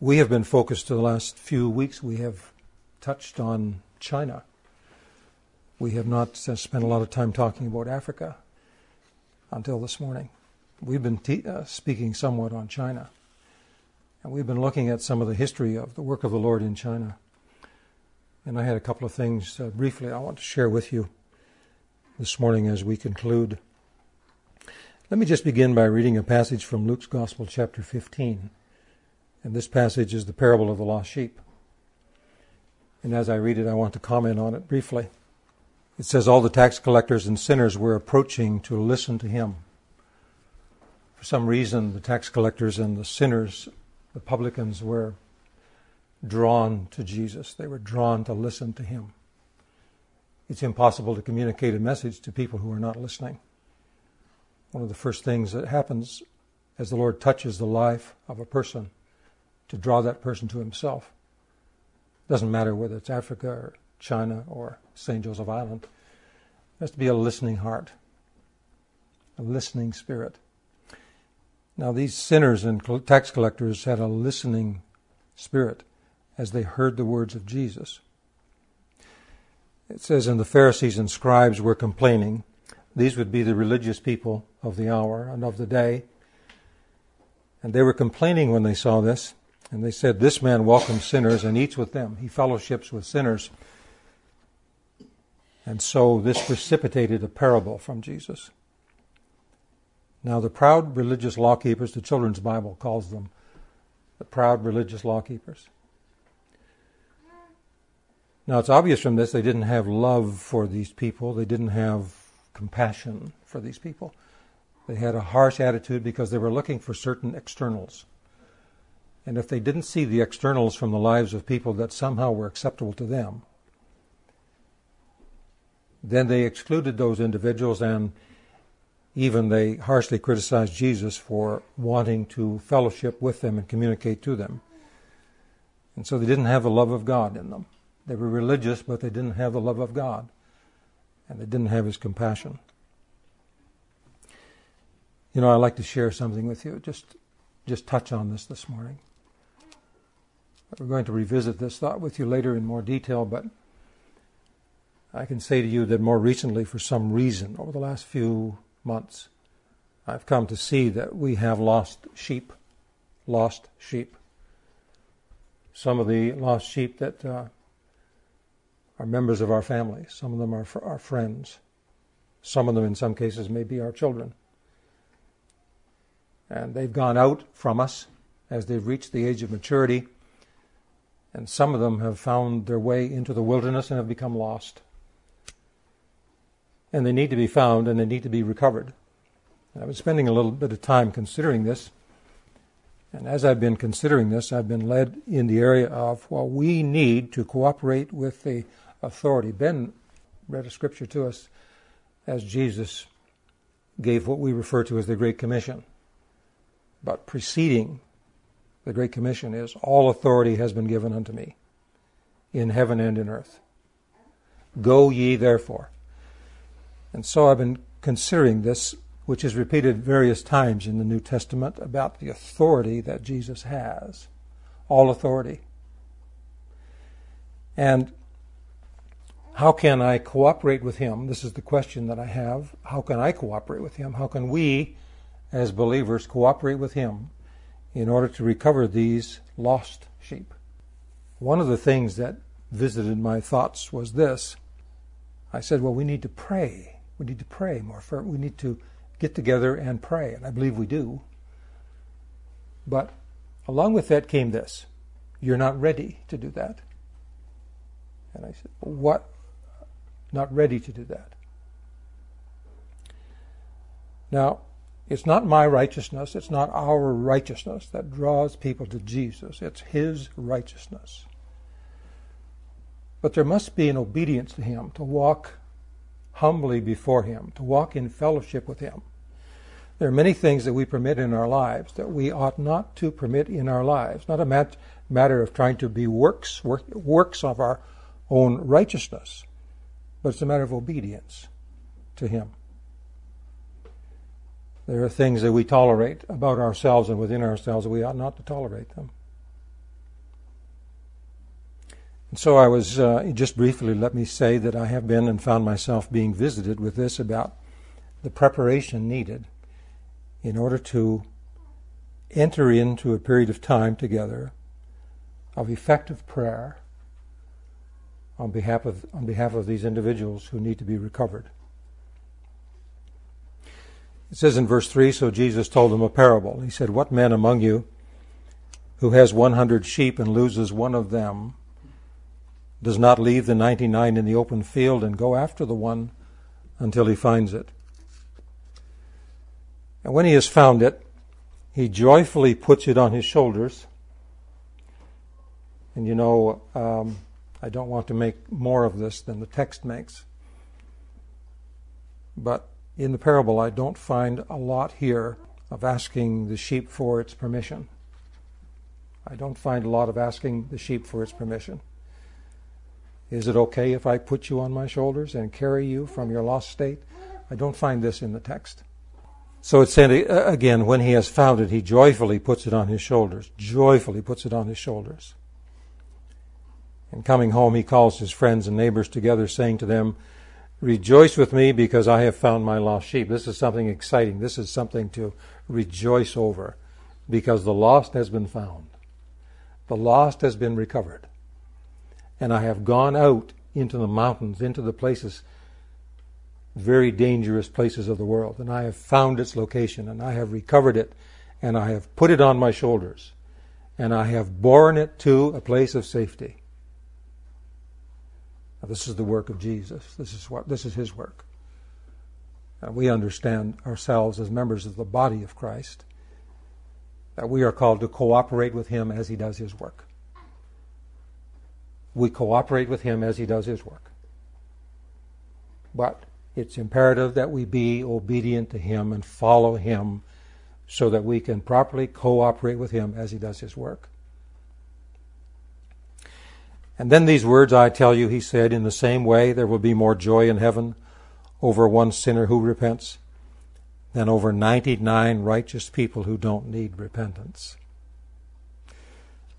We have been focused the last few weeks, we have touched on China. We have not spent a lot of time talking about Africa until this morning. We've been te- uh, speaking somewhat on China. And we've been looking at some of the history of the work of the Lord in China. And I had a couple of things uh, briefly I want to share with you this morning as we conclude. Let me just begin by reading a passage from Luke's Gospel, chapter 15. And this passage is the parable of the lost sheep. And as I read it, I want to comment on it briefly. It says, All the tax collectors and sinners were approaching to listen to him. For some reason, the tax collectors and the sinners, the publicans, were drawn to Jesus. They were drawn to listen to him. It's impossible to communicate a message to people who are not listening. One of the first things that happens as the Lord touches the life of a person to draw that person to himself. Doesn't matter whether it's Africa or China or St. Joseph Island. There has to be a listening heart, a listening spirit. Now, these sinners and tax collectors had a listening spirit as they heard the words of Jesus. It says, And the Pharisees and scribes were complaining. These would be the religious people of the hour and of the day. And they were complaining when they saw this. And they said, This man welcomes sinners and eats with them. He fellowships with sinners. And so this precipitated a parable from Jesus. Now, the proud religious law keepers, the Children's Bible calls them the proud religious law keepers. Now, it's obvious from this they didn't have love for these people, they didn't have compassion for these people. They had a harsh attitude because they were looking for certain externals. And if they didn't see the externals from the lives of people that somehow were acceptable to them, then they excluded those individuals and even they harshly criticized Jesus for wanting to fellowship with them and communicate to them. And so they didn't have the love of God in them. They were religious, but they didn't have the love of God. And they didn't have His compassion. You know, I'd like to share something with you, just, just touch on this this morning. We're going to revisit this thought with you later in more detail, but I can say to you that more recently, for some reason, over the last few months, I've come to see that we have lost sheep. Lost sheep. Some of the lost sheep that uh, are members of our family, some of them are our friends, some of them, in some cases, may be our children. And they've gone out from us as they've reached the age of maturity and some of them have found their way into the wilderness and have become lost. And they need to be found and they need to be recovered. And I've been spending a little bit of time considering this. And as I've been considering this, I've been led in the area of, well, we need to cooperate with the authority. Ben read a scripture to us as Jesus gave what we refer to as the Great Commission. But preceding the Great Commission is All authority has been given unto me in heaven and in earth. Go ye therefore. And so I've been considering this, which is repeated various times in the New Testament about the authority that Jesus has. All authority. And how can I cooperate with him? This is the question that I have. How can I cooperate with him? How can we, as believers, cooperate with him in order to recover these lost sheep. One of the things that visited my thoughts was this. I said, well, we need to pray. We need to pray more. We need to get together and pray. And I believe we do. But along with that came this you're not ready to do that. And I said, what? Not ready to do that. Now, it's not my righteousness, it's not our righteousness that draws people to Jesus, it's His righteousness. But there must be an obedience to Him, to walk humbly before Him, to walk in fellowship with Him. There are many things that we permit in our lives that we ought not to permit in our lives. Not a mat- matter of trying to be works, work, works of our own righteousness, but it's a matter of obedience to Him. There are things that we tolerate about ourselves and within ourselves that we ought not to tolerate them. And so I was, uh, just briefly, let me say that I have been and found myself being visited with this about the preparation needed in order to enter into a period of time together of effective prayer on behalf of, on behalf of these individuals who need to be recovered. It says in verse 3 So Jesus told them a parable. He said, What man among you who has 100 sheep and loses one of them does not leave the 99 in the open field and go after the one until he finds it? And when he has found it, he joyfully puts it on his shoulders. And you know, um, I don't want to make more of this than the text makes. But in the parable, I don't find a lot here of asking the sheep for its permission. I don't find a lot of asking the sheep for its permission. Is it okay if I put you on my shoulders and carry you from your lost state? I don't find this in the text. So it said uh, again, when he has found it, he joyfully puts it on his shoulders. Joyfully puts it on his shoulders. And coming home, he calls his friends and neighbors together, saying to them, Rejoice with me because I have found my lost sheep. This is something exciting. This is something to rejoice over because the lost has been found. The lost has been recovered. And I have gone out into the mountains, into the places, very dangerous places of the world, and I have found its location, and I have recovered it, and I have put it on my shoulders, and I have borne it to a place of safety. This is the work of Jesus. This is what this is his work. And we understand ourselves as members of the body of Christ that we are called to cooperate with him as he does his work. We cooperate with him as he does his work. But it's imperative that we be obedient to him and follow him so that we can properly cooperate with him as he does his work. And then these words I tell you, he said, in the same way there will be more joy in heaven over one sinner who repents than over 99 righteous people who don't need repentance.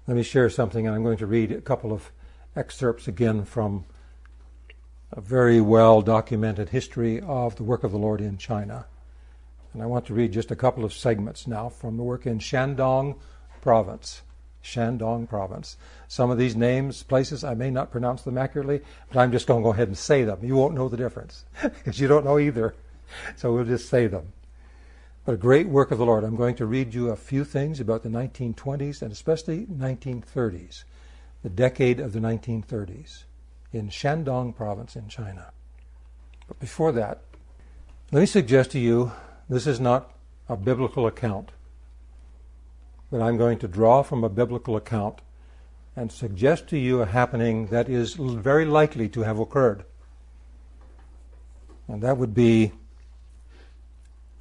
Let me share something, and I'm going to read a couple of excerpts again from a very well documented history of the work of the Lord in China. And I want to read just a couple of segments now from the work in Shandong province. Shandong province. Some of these names, places, I may not pronounce them accurately, but I'm just going to go ahead and say them. You won't know the difference because you don't know either. So we'll just say them. But a great work of the Lord. I'm going to read you a few things about the 1920s and especially 1930s, the decade of the 1930s in Shandong province in China. But before that, let me suggest to you this is not a biblical account but I'm going to draw from a biblical account and suggest to you a happening that is very likely to have occurred. And that would be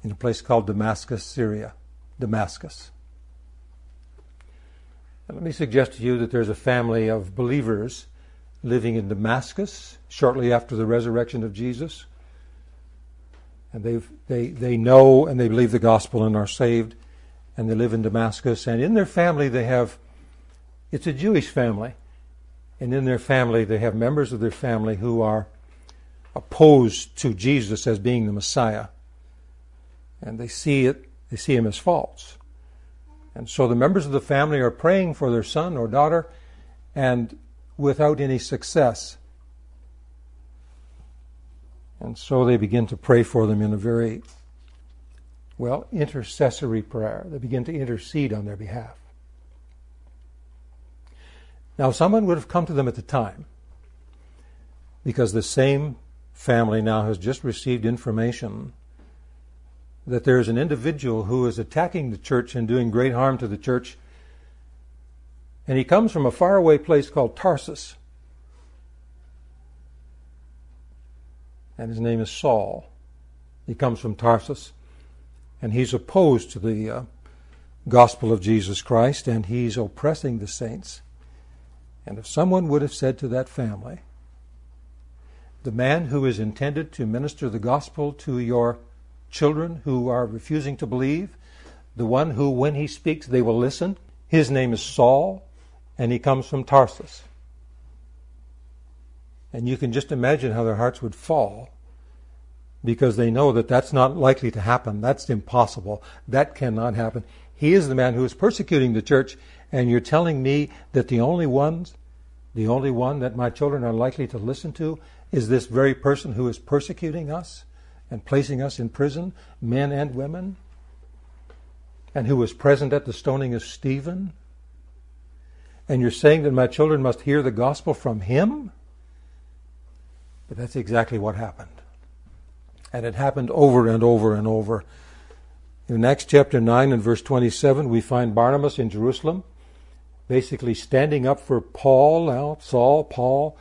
in a place called Damascus, Syria. Damascus. And let me suggest to you that there's a family of believers living in Damascus shortly after the resurrection of Jesus. And they they, they know and they believe the gospel and are saved and they live in Damascus. And in their family, they have, it's a Jewish family. And in their family, they have members of their family who are opposed to Jesus as being the Messiah. And they see it, they see him as false. And so the members of the family are praying for their son or daughter, and without any success. And so they begin to pray for them in a very well, intercessory prayer. They begin to intercede on their behalf. Now, someone would have come to them at the time because the same family now has just received information that there is an individual who is attacking the church and doing great harm to the church. And he comes from a faraway place called Tarsus. And his name is Saul. He comes from Tarsus and he's opposed to the uh, gospel of Jesus Christ, and he's oppressing the saints. And if someone would have said to that family, the man who is intended to minister the gospel to your children who are refusing to believe, the one who, when he speaks, they will listen, his name is Saul, and he comes from Tarsus. And you can just imagine how their hearts would fall because they know that that's not likely to happen. That's impossible. That cannot happen. He is the man who is persecuting the church, and you're telling me that the only ones, the only one that my children are likely to listen to is this very person who is persecuting us and placing us in prison, men and women, and who was present at the stoning of Stephen? And you're saying that my children must hear the gospel from him? But that's exactly what happened. And it happened over and over and over. In Acts chapter 9 and verse 27, we find Barnabas in Jerusalem, basically standing up for Paul, now Saul, Paul,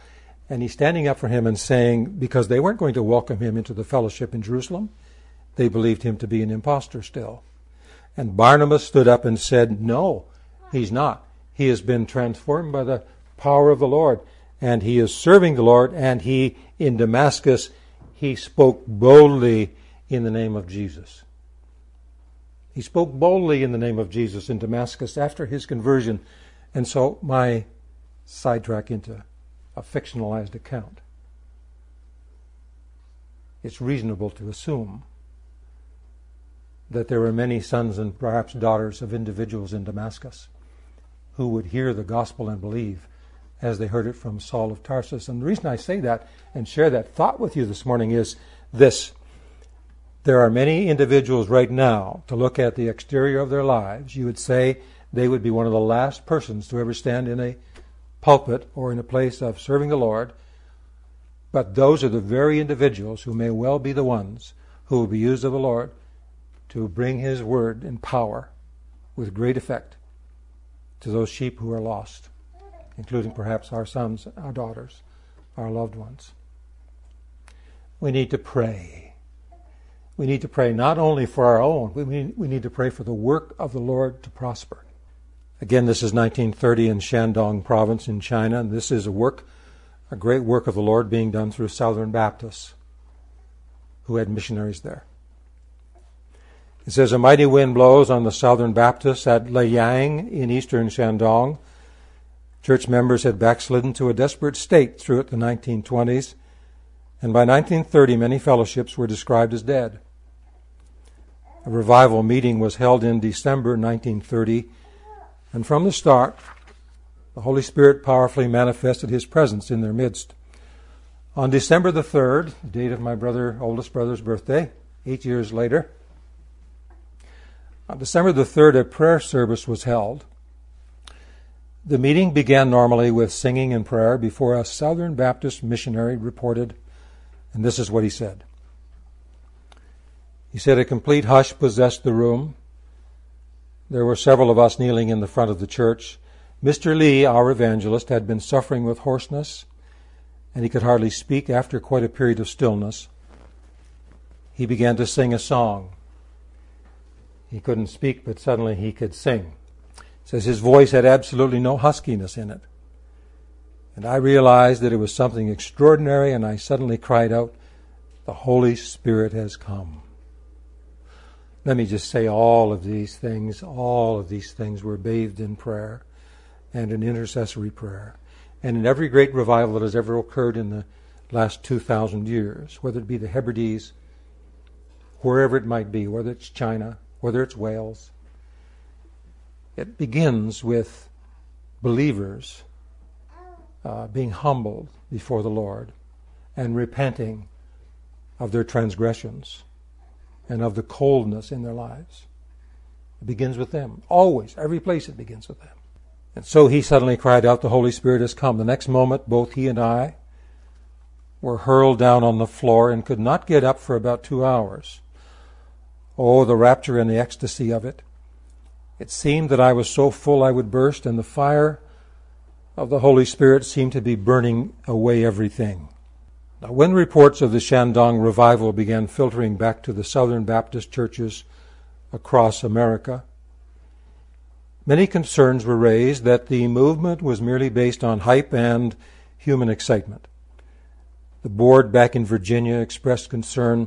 and he's standing up for him and saying, because they weren't going to welcome him into the fellowship in Jerusalem, they believed him to be an impostor still. And Barnabas stood up and said, No, he's not. He has been transformed by the power of the Lord, and he is serving the Lord, and he, in Damascus, he spoke boldly in the name of Jesus. He spoke boldly in the name of Jesus in Damascus after his conversion. And so, my sidetrack into a fictionalized account. It's reasonable to assume that there were many sons and perhaps daughters of individuals in Damascus who would hear the gospel and believe as they heard it from Saul of Tarsus. And the reason I say that and share that thought with you this morning is this. There are many individuals right now, to look at the exterior of their lives, you would say they would be one of the last persons to ever stand in a pulpit or in a place of serving the Lord, but those are the very individuals who may well be the ones who will be used of the Lord to bring His word in power with great effect to those sheep who are lost, including perhaps our sons, our daughters, our loved ones. We need to pray. We need to pray not only for our own, we need, we need to pray for the work of the Lord to prosper. Again, this is 1930 in Shandong province in China, and this is a work, a great work of the Lord being done through Southern Baptists who had missionaries there. It says, A mighty wind blows on the Southern Baptists at Liyang in eastern Shandong. Church members had backslidden to a desperate state throughout the 1920s, and by 1930 many fellowships were described as dead. A revival meeting was held in December 1930 and from the start, the Holy Spirit powerfully manifested His presence in their midst. On December the 3rd, the date of my brother, oldest brother's birthday, eight years later, on December the 3rd, a prayer service was held. The meeting began normally with singing and prayer before a Southern Baptist missionary reported, and this is what he said. He said, A complete hush possessed the room. There were several of us kneeling in the front of the church. Mr. Lee, our evangelist, had been suffering with hoarseness, and he could hardly speak after quite a period of stillness. He began to sing a song. He couldn't speak, but suddenly he could sing. Says his voice had absolutely no huskiness in it. And I realized that it was something extraordinary, and I suddenly cried out, The Holy Spirit has come. Let me just say all of these things, all of these things were bathed in prayer and in intercessory prayer. And in every great revival that has ever occurred in the last 2,000 years, whether it be the Hebrides, wherever it might be, whether it's China, whether it's Wales, it begins with believers uh, being humbled before the Lord and repenting of their transgressions and of the coldness in their lives. It begins with them. Always. Every place it begins with them. And so he suddenly cried out, The Holy Spirit has come. The next moment, both he and I were hurled down on the floor and could not get up for about two hours. Oh, the rapture and the ecstasy of it. It seemed that I was so full I would burst, and the fire of the Holy Spirit seemed to be burning away everything. Now, when reports of the Shandong revival began filtering back to the Southern Baptist churches across America, many concerns were raised that the movement was merely based on hype and human excitement. The board back in Virginia expressed concern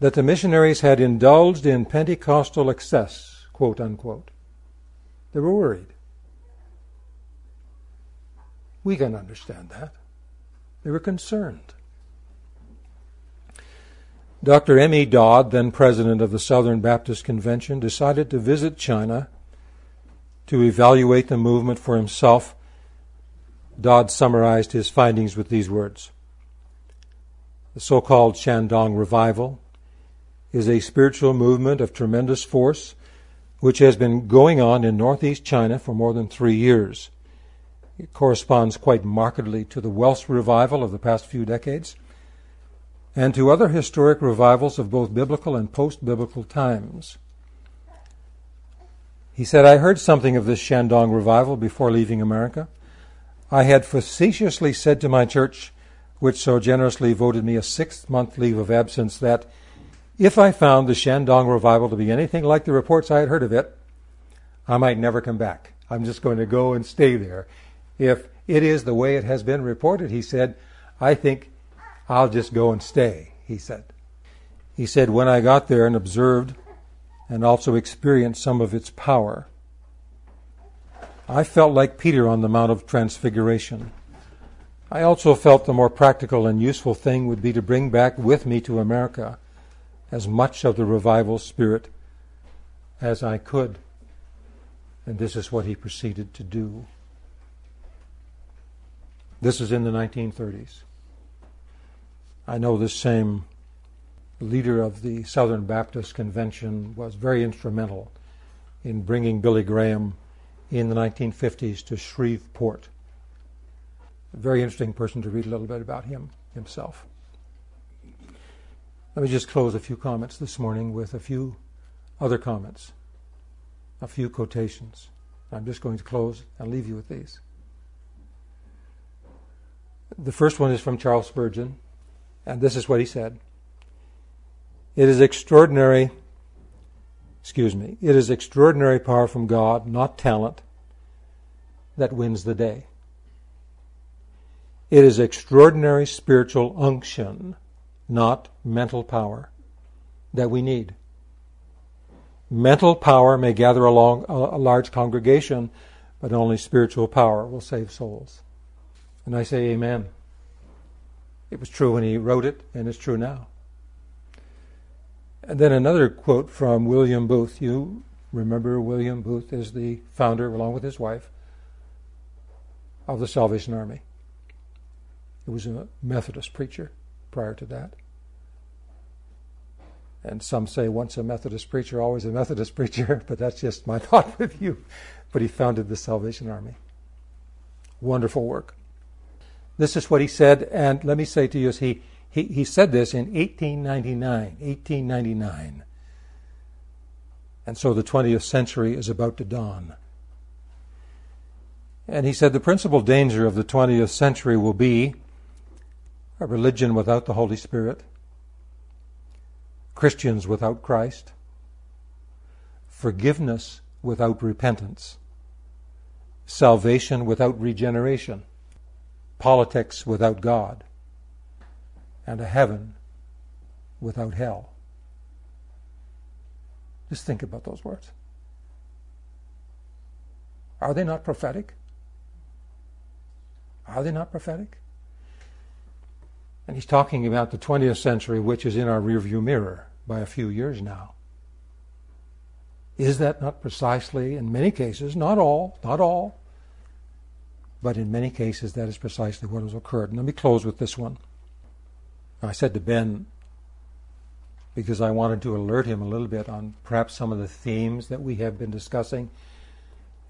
that the missionaries had indulged in Pentecostal excess, quote unquote. They were worried. We can understand that. They were concerned. Dr. M.E. Dodd, then president of the Southern Baptist Convention, decided to visit China to evaluate the movement for himself. Dodd summarized his findings with these words The so called Shandong Revival is a spiritual movement of tremendous force which has been going on in northeast China for more than three years. It corresponds quite markedly to the Welsh revival of the past few decades and to other historic revivals of both biblical and post biblical times. He said, I heard something of this Shandong revival before leaving America. I had facetiously said to my church, which so generously voted me a six month leave of absence, that if I found the Shandong revival to be anything like the reports I had heard of it, I might never come back. I'm just going to go and stay there. If it is the way it has been reported, he said, I think I'll just go and stay, he said. He said, when I got there and observed and also experienced some of its power, I felt like Peter on the Mount of Transfiguration. I also felt the more practical and useful thing would be to bring back with me to America as much of the revival spirit as I could. And this is what he proceeded to do. This is in the 1930s. I know this same leader of the Southern Baptist Convention was very instrumental in bringing Billy Graham in the 1950s to Shreveport. A very interesting person to read a little bit about him himself. Let me just close a few comments this morning with a few other comments, a few quotations. I'm just going to close and leave you with these. The first one is from Charles Spurgeon, and this is what he said It is extraordinary, excuse me, it is extraordinary power from God, not talent, that wins the day. It is extraordinary spiritual unction not mental power, that we need. Mental power may gather along a, large congregation, but only spiritual power will save souls. And I say amen. It was true when he wrote it, and it's true now. And then another quote from William Booth. You remember William Booth is the founder, along with his wife, of the Salvation Army. He was a Methodist preacher prior to that. And some say once a Methodist preacher, always a Methodist preacher, but that's just my thought with you. But he founded the Salvation Army. Wonderful work. This is what he said, and let me say to you, he, he, he said this in 1899. 1899. And so the 20th century is about to dawn. And he said the principal danger of the 20th century will be a religion without the Holy Spirit Christians without Christ, forgiveness without repentance, salvation without regeneration, politics without God, and a heaven without hell. Just think about those words. Are they not prophetic? Are they not prophetic? And he's talking about the 20th century, which is in our rearview mirror by a few years now. Is that not precisely, in many cases, not all, not all, but in many cases, that is precisely what has occurred. And let me close with this one. I said to Ben, because I wanted to alert him a little bit on perhaps some of the themes that we have been discussing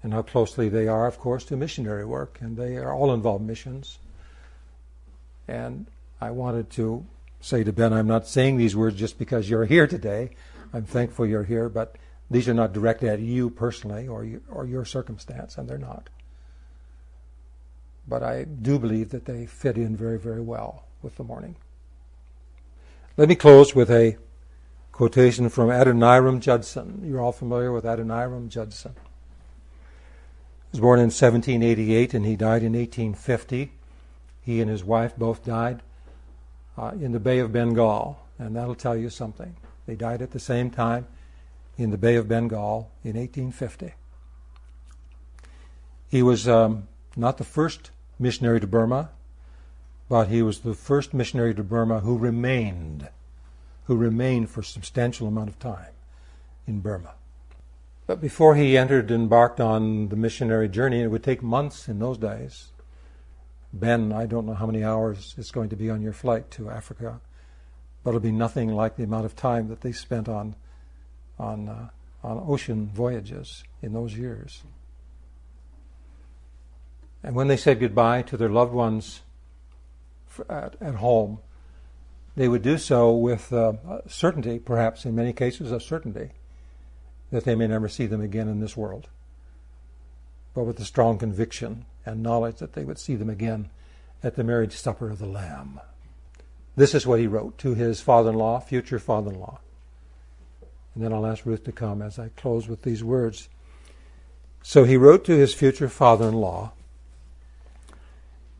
and how closely they are, of course, to missionary work. And they are all involved missions. And I wanted to say to Ben, I'm not saying these words just because you're here today. I'm thankful you're here, but these are not directed at you personally or, or your circumstance, and they're not. But I do believe that they fit in very, very well with the morning. Let me close with a quotation from Adoniram Judson. You're all familiar with Adoniram Judson. He was born in 1788 and he died in 1850. He and his wife both died uh, in the Bay of Bengal, and that'll tell you something. They died at the same time in the Bay of Bengal in 1850. He was um, not the first missionary to Burma, but he was the first missionary to Burma who remained, who remained for a substantial amount of time in Burma. But before he entered, and embarked on the missionary journey, it would take months in those days. Ben, I don't know how many hours it's going to be on your flight to Africa, but it'll be nothing like the amount of time that they spent on, on, uh, on ocean voyages in those years. And when they said goodbye to their loved ones at, at home, they would do so with uh, certainty, perhaps in many cases, a certainty that they may never see them again in this world, but with the strong conviction and knowledge that they would see them again at the marriage supper of the Lamb. This is what he wrote to his father in law, future father in law. And then I'll ask Ruth to come as I close with these words. So he wrote to his future father in law,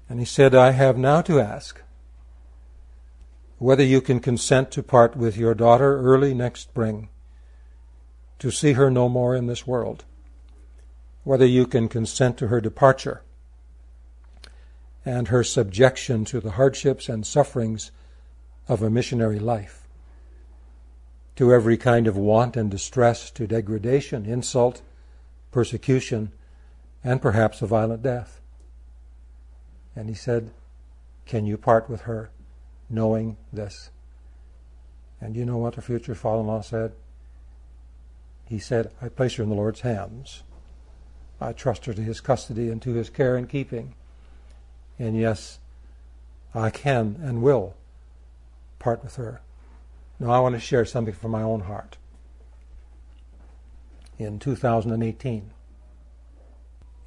and he said, I have now to ask whether you can consent to part with your daughter early next spring to see her no more in this world, whether you can consent to her departure and her subjection to the hardships and sufferings of a missionary life, to every kind of want and distress, to degradation, insult, persecution, and perhaps a violent death. And he said, Can you part with her knowing this? And you know what the future father in law said? he said, I place her in the Lord's hands. I trust her to his custody and to his care and keeping. And yes, I can and will part with her. Now, I want to share something from my own heart. In 2018,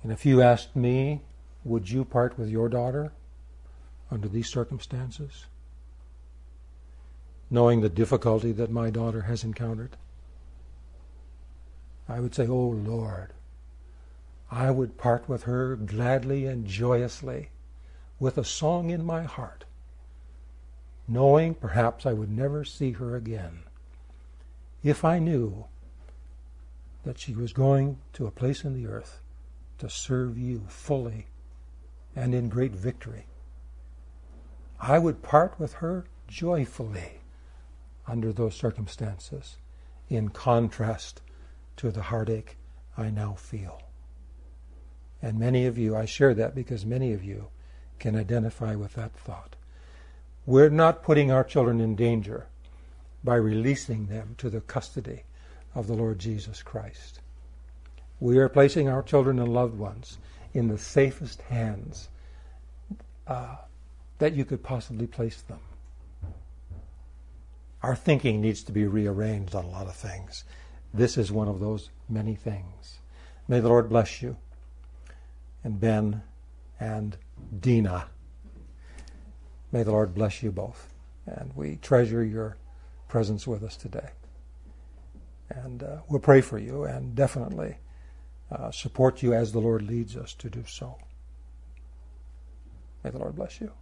and if you asked me, would you part with your daughter under these circumstances? Knowing the difficulty that my daughter has encountered? I would say, Oh Lord, I would part with her gladly and joyously with a song in my heart, knowing perhaps I would never see her again if I knew that she was going to a place in the earth to serve you fully and in great victory. I would part with her joyfully under those circumstances, in contrast to the heartache I now feel. And many of you, I share that because many of you can identify with that thought. We're not putting our children in danger by releasing them to the custody of the Lord Jesus Christ. We are placing our children and loved ones in the safest hands uh, that you could possibly place them. Our thinking needs to be rearranged on a lot of things. This is one of those many things. May the Lord bless you and Ben and Dina. May the Lord bless you both. And we treasure your presence with us today. And uh, we'll pray for you and definitely uh, support you as the Lord leads us to do so. May the Lord bless you.